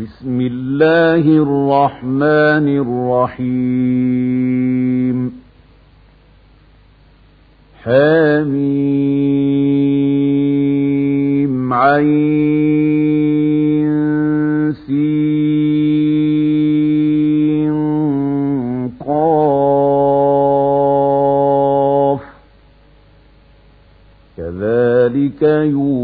بسم الله الرحمن الرحيم. حميم عين سين قاف. كذلك يوحي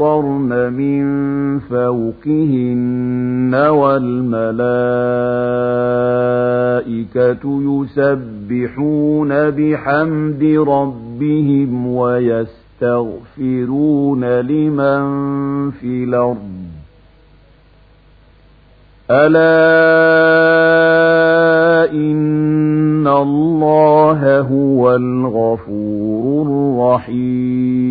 يمطرن من فوقهن والملائكة يسبحون بحمد ربهم ويستغفرون لمن في الأرض ألا إن الله هو الغفور الرحيم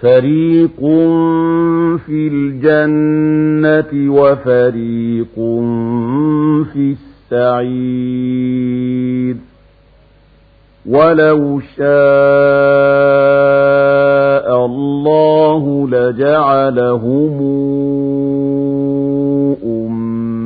فريق في الجنة وفريق في السعير ولو شاء الله لجعلهم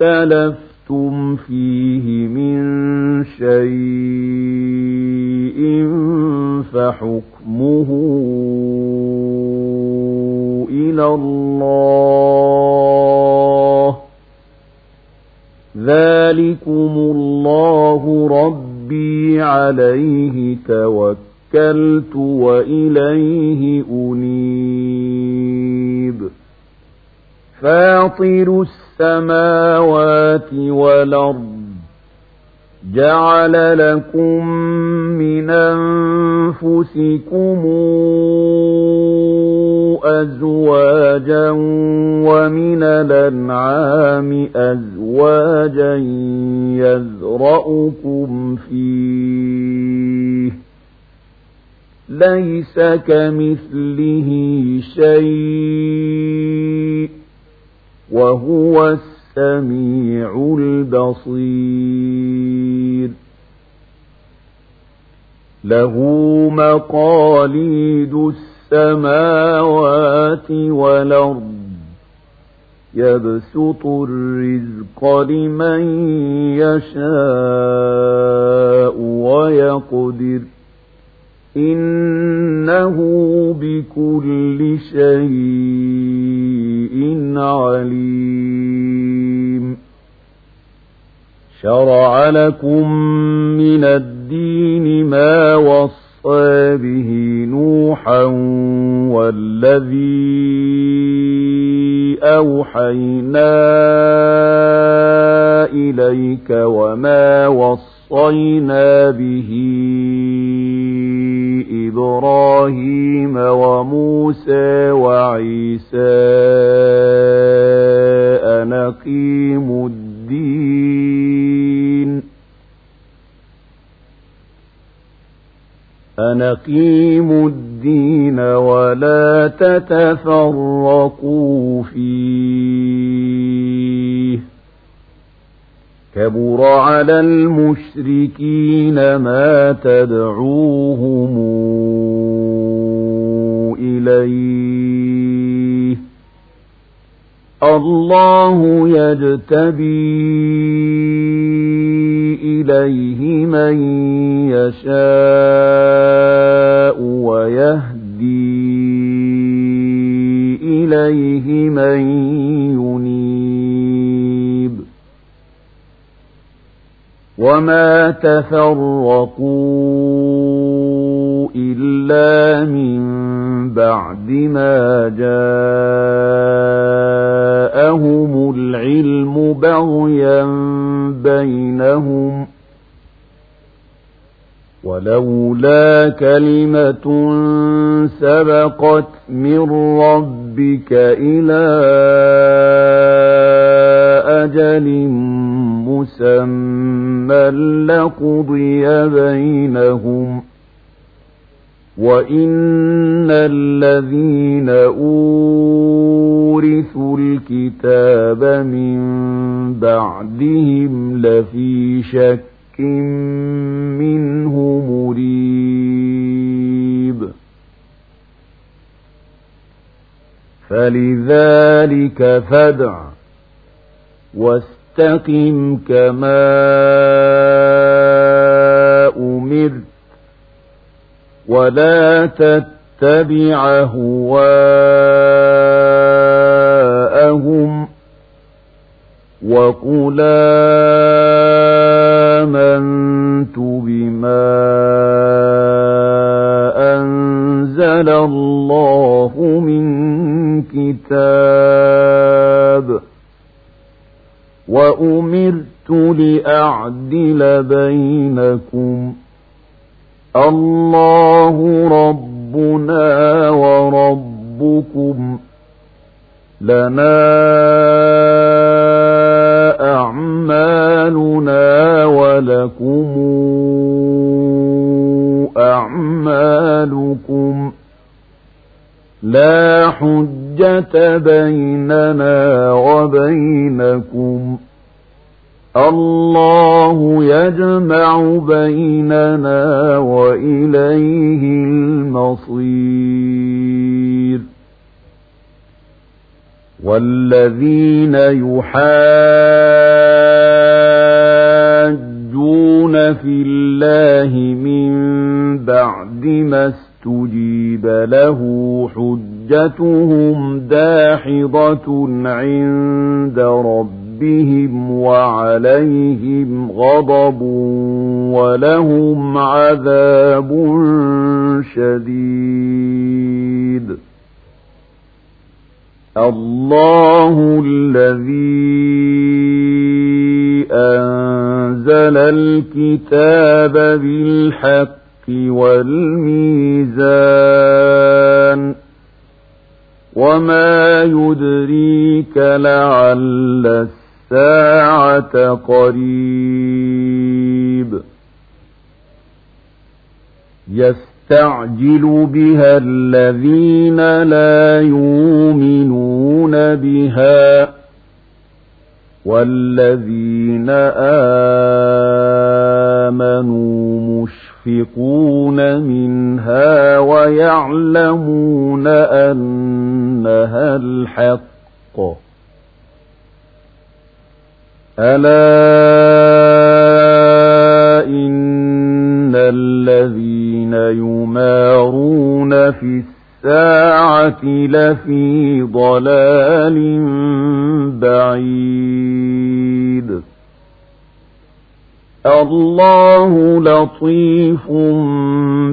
اختلفتم فيه من شيء فحكمه إلى الله. ذلكم الله ربي عليه توكلت وإليه أنيب. فاطر السماوات والأرض جعل لكم من أنفسكم أزواجا ومن الأنعام أزواجا يذرأكم فيه ليس كمثله شيء وهو السميع البصير. له مقاليد السماوات والأرض. يبسط الرزق لمن يشاء يقدر إنه بكل شيء عليم شرع لكم من الدين ما وصى به نوحا والذي أوحينا إليك وما وصينا به إبراهيم وموسى وعيسى أن أقيموا الدين. أن أقيموا الدين ولا تتفرقوا فيه. كبر على المشركين ما تدعوهم إليه. الله يجتبي إليه من يشاء. وما تفرقوا إلا من بعد ما جاءهم العلم بغيا بينهم ولولا كلمة سبقت من ربك إلى أجل مسمى لقضي بينهم وإن الذين أورثوا الكتاب من بعدهم لفي شك منه مريب. فلذلك فادع واستقم كما أمرت ولا تتبع هواءهم وقل آمنت بما أنزل الله من كتاب وأمرت لأعدل بينكم. الله ربنا وربكم. لنا أعمالنا ولكم أعمالكم. لا حجة بيننا وبينكم. الله يجمع بيننا وإليه المصير. والذين يحاجون في الله من بعد ما استجيب له حجتهم داحضة عند ربهم وعليهم غضب ولهم عذاب شديد. الله الذي أنزل الكتاب بالحق والميزان وما يدريك لعل الساعة قريب يستعجل بها الذين لا يؤمنون بها والذين آمنوا آمنوا مشفقون منها ويعلمون أنها الحق. ألا إن الذين يمارون في الساعة لفي ضلال بعيد. الله لطيف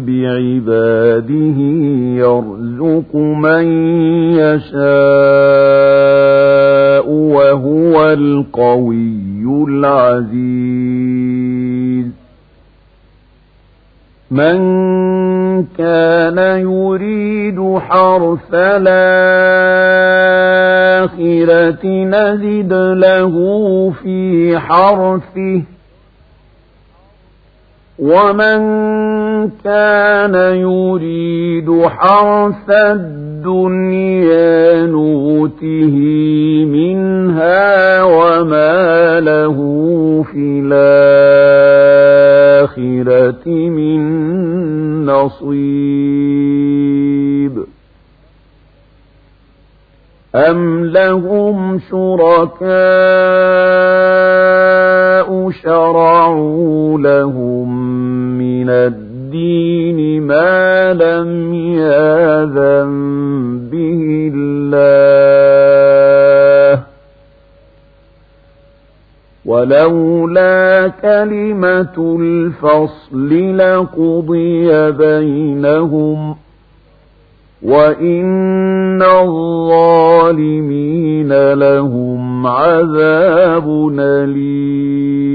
بعباده يرزق من يشاء وهو القوي العزيز. من كان يريد حرث الآخرة نزد له في حرثه. ومن كان يريد حرث الدنيا نوته منها وما له في الآخرة من نصيب أم لهم شركاء شرعوا لهم من الدين ما لم ياذن به الله ولولا كلمة الفصل لقضي بينهم وإن الظالمين لهم عذاب أليم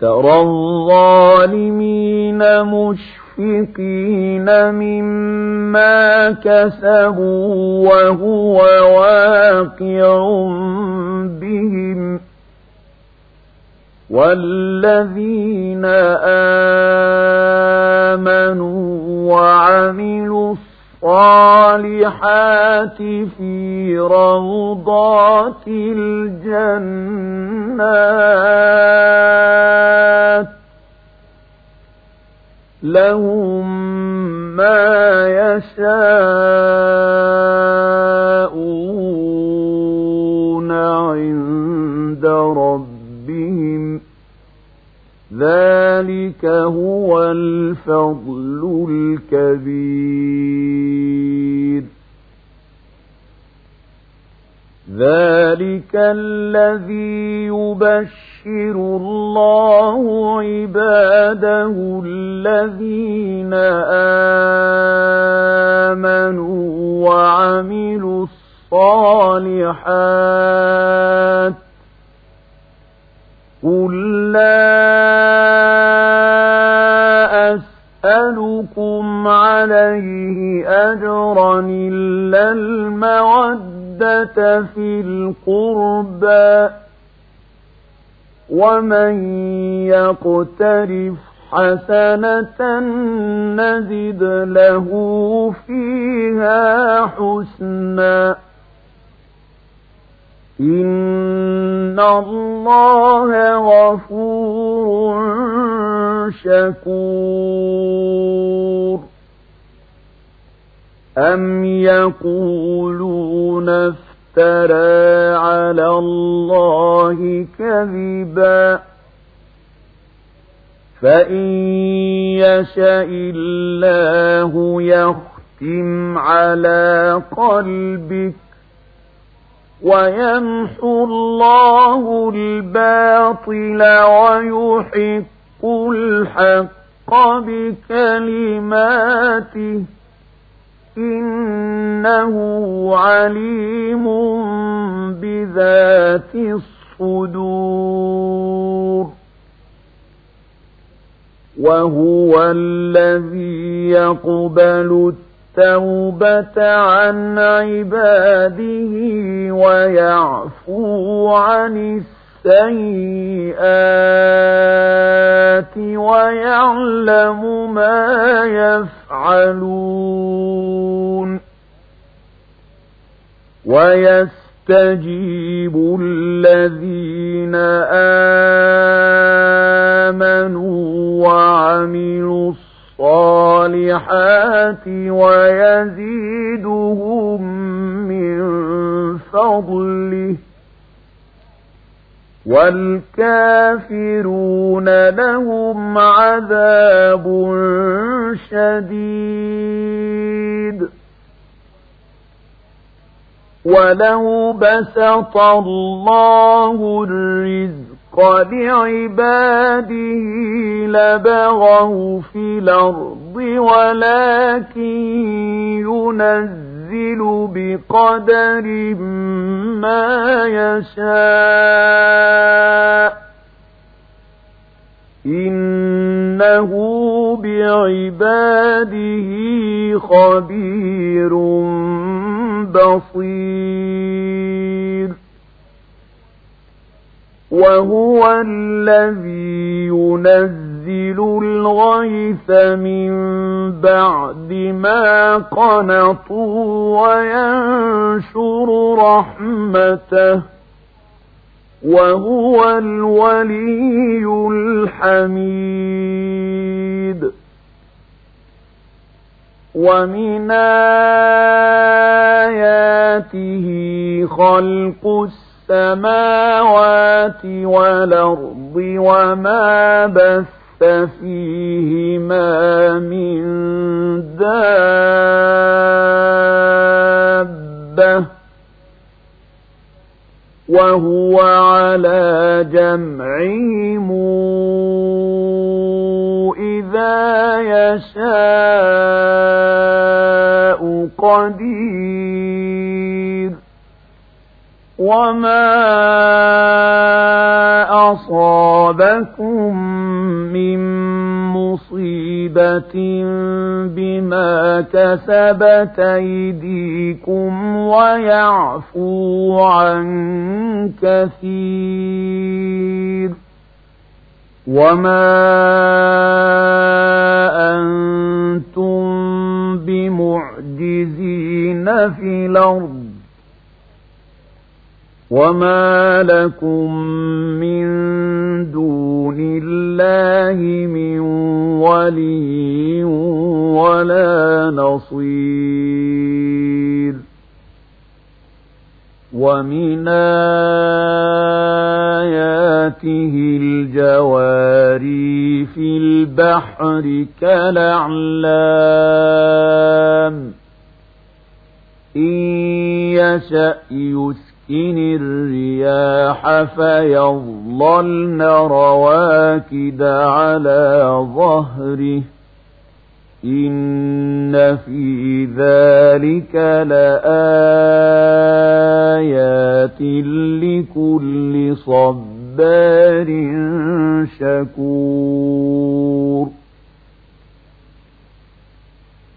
ترى الظالمين مشفقين مما كسبوا وهو واقع بهم والذين آمنوا وعملوا الصالحات في روضات الجنات لهم ما يشاءون ذلك هو الفضل الكبير ذلك الذي يبشر الله عباده الذين آمنوا وعملوا الصالحات قل لا أسألكم عليه أجرا إلا المودة في القربى ومن يقترف حسنة نزد له فيها حسنا إن الله غفور شكور أم يقولون افترى على الله كذبا فإن يشاء الله يختم على قلبك ويمحو الله الباطل ويحق الحق بكلماته. إنه عليم بذات الصدور. وهو الذي يقبل التوبة عن عباده ويعفو عن السيئات ويعلم ما يفعلون ويستجيب الذين آمنوا وعملوا الصالحات ويزيدهم من فضله. والكافرون لهم عذاب شديد. ولو بسط الله الرزق لعباده لبغوا في الأرض ولكن ينزل بقدر ما يشاء. إنه بعباده خبير بصير. وهو الذي ينزل الغيث من بعد ما قنطوا وينشر رحمته. وهو الولي الحميد. ومن آياته خلق السماوات والأرض وما بث فيهما من دابة وهو على جمعهم إذا يشاء قدير وما أصابكم من مصيبة بما كسبت أيديكم ويعفو عن كثير وما أنتم بمعجزين في الأرض وما لكم من دون الله من ولي ولا نصير ومن آياته الجواري في البحر كالأعلام إن يشأ يسكن الرياح فيظللن رواكد على ظهره إن في ذلك لآيات لكل صبار شكور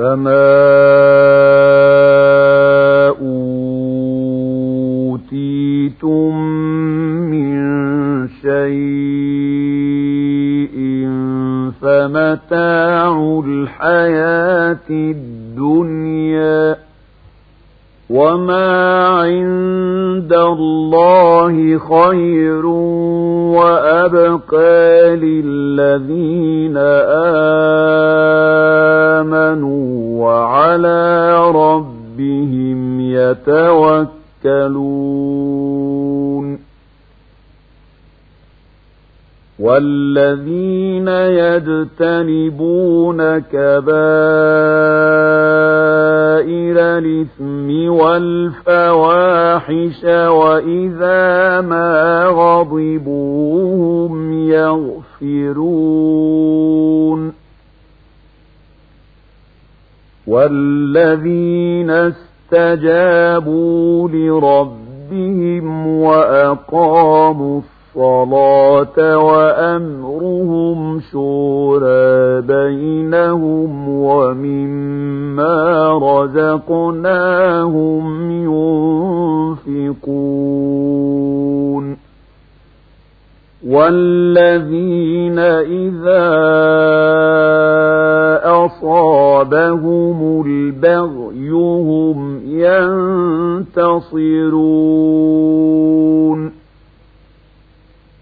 فما أوتيتم من شيء فمتاع الحياة الدنيا وما عند الله خير يجتنبون كبائر الإثم والفواحش وإذا ما غضبوا هم يغفرون والذين استجابوا لربهم وأقاموا الصلاة الصلاة وأمرهم شورى بينهم ومما رزقناهم ينفقون والذين إذا أصابهم البغي هم ينتصرون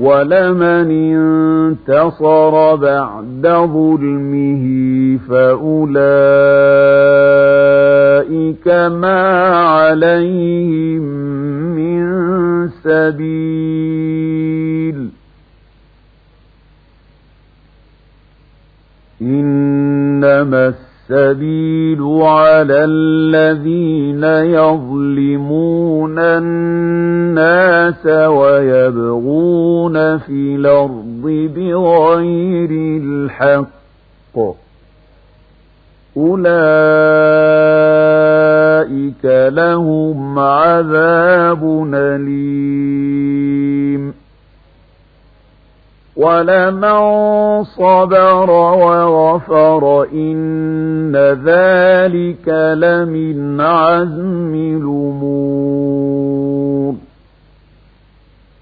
ولمن انتصر بعد ظلمه فأولئك ما عليهم من سبيل. إنما السبيل على الذين يظلمون الناس ويبغون في الأرض بغير الحق. أولئك لهم عذاب أليم. ولمن صبر وغفر إن ذلك لمن عزم الأمور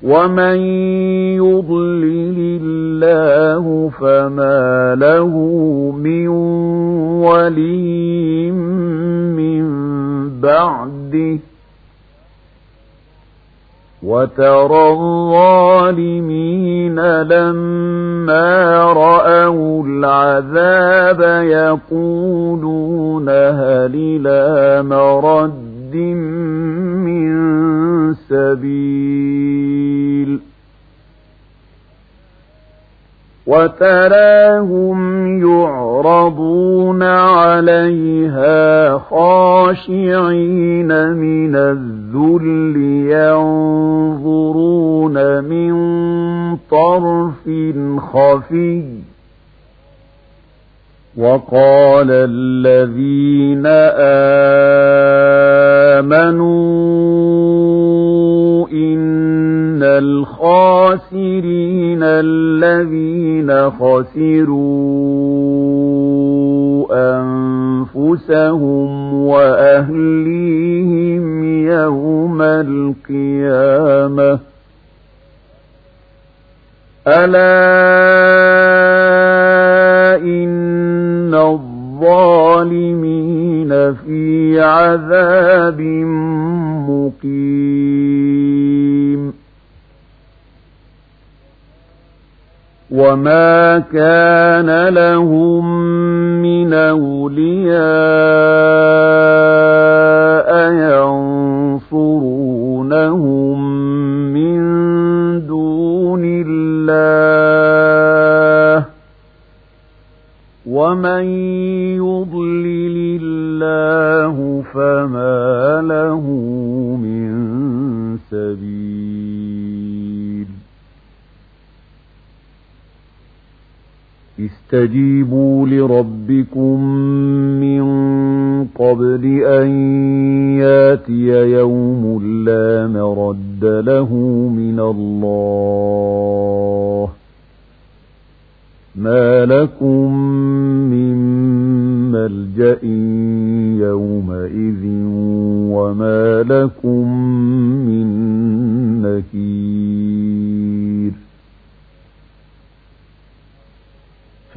ومن يضلل الله فما له من ولي من بعده وترى الظالمين لما رأوا العذاب يقولون هل إلى مرد من سبيل وتراهم يعرضون عليها خاشعين من الذل ينظرون من طرف خفي. وقال الذين آمنوا إن الخاسرين الذين خسروا أنفسهم وأهليهم يوم القيامة. ألا إن الظالمين في عذاب مقيم. وما كان لهم من أولياء ينصرونهم من دون الله ومن يضلل الله فما له من سبيل استجيبوا لربكم من قبل أن ياتي يوم لا مرد له من الله ما لكم من ملجأ يومئذ وما لكم من نكير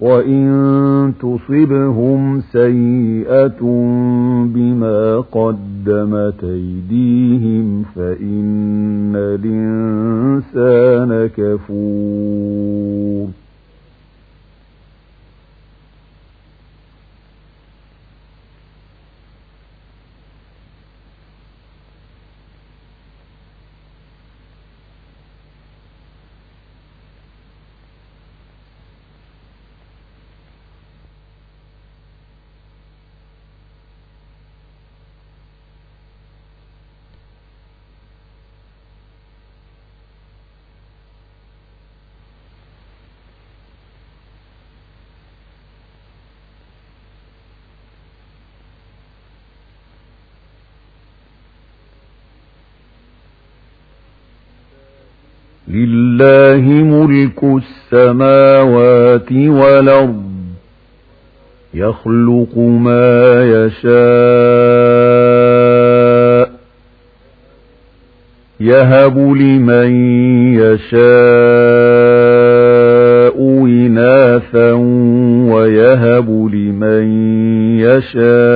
وإن تصبهم سيئة بما قدمت أيديهم فإن الإنسان كفور لله ملك السماوات والأرض. يخلق ما يشاء يهب لمن يشاء إناثا ويهب لمن يشاء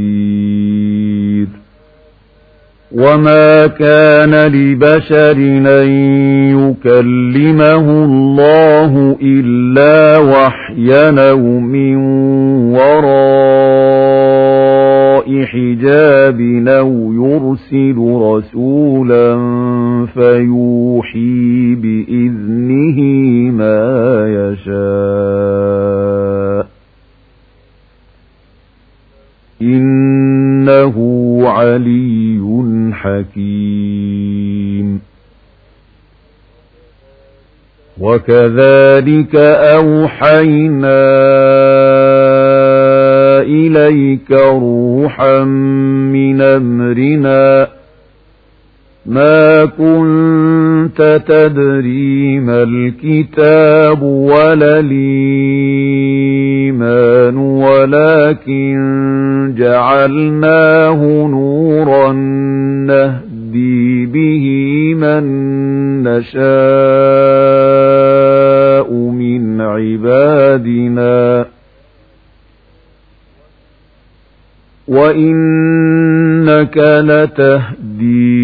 وما كان لبشر أن يكلمه الله إلا وحيا أو من وراء حجاب أو يرسل رسولا فيوحي بإذنه ما يشاء إنه علي حكيم. وكذلك أوحينا إليك روحا من أمرنا. ما كنت تدري ما الكتاب ولا الإيمان ولكن جعلناه نورا من نشاء من عبادنا وإنك لتهدي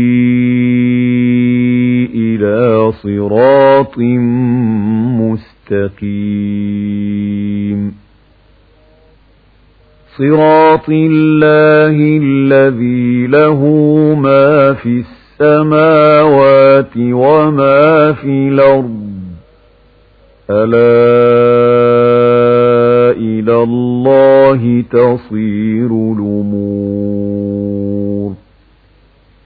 إلى صراط مستقيم. صراط الله الذي له ما في السماوات السماوات وما في الأرض. ألا إلى الله تصير الأمور.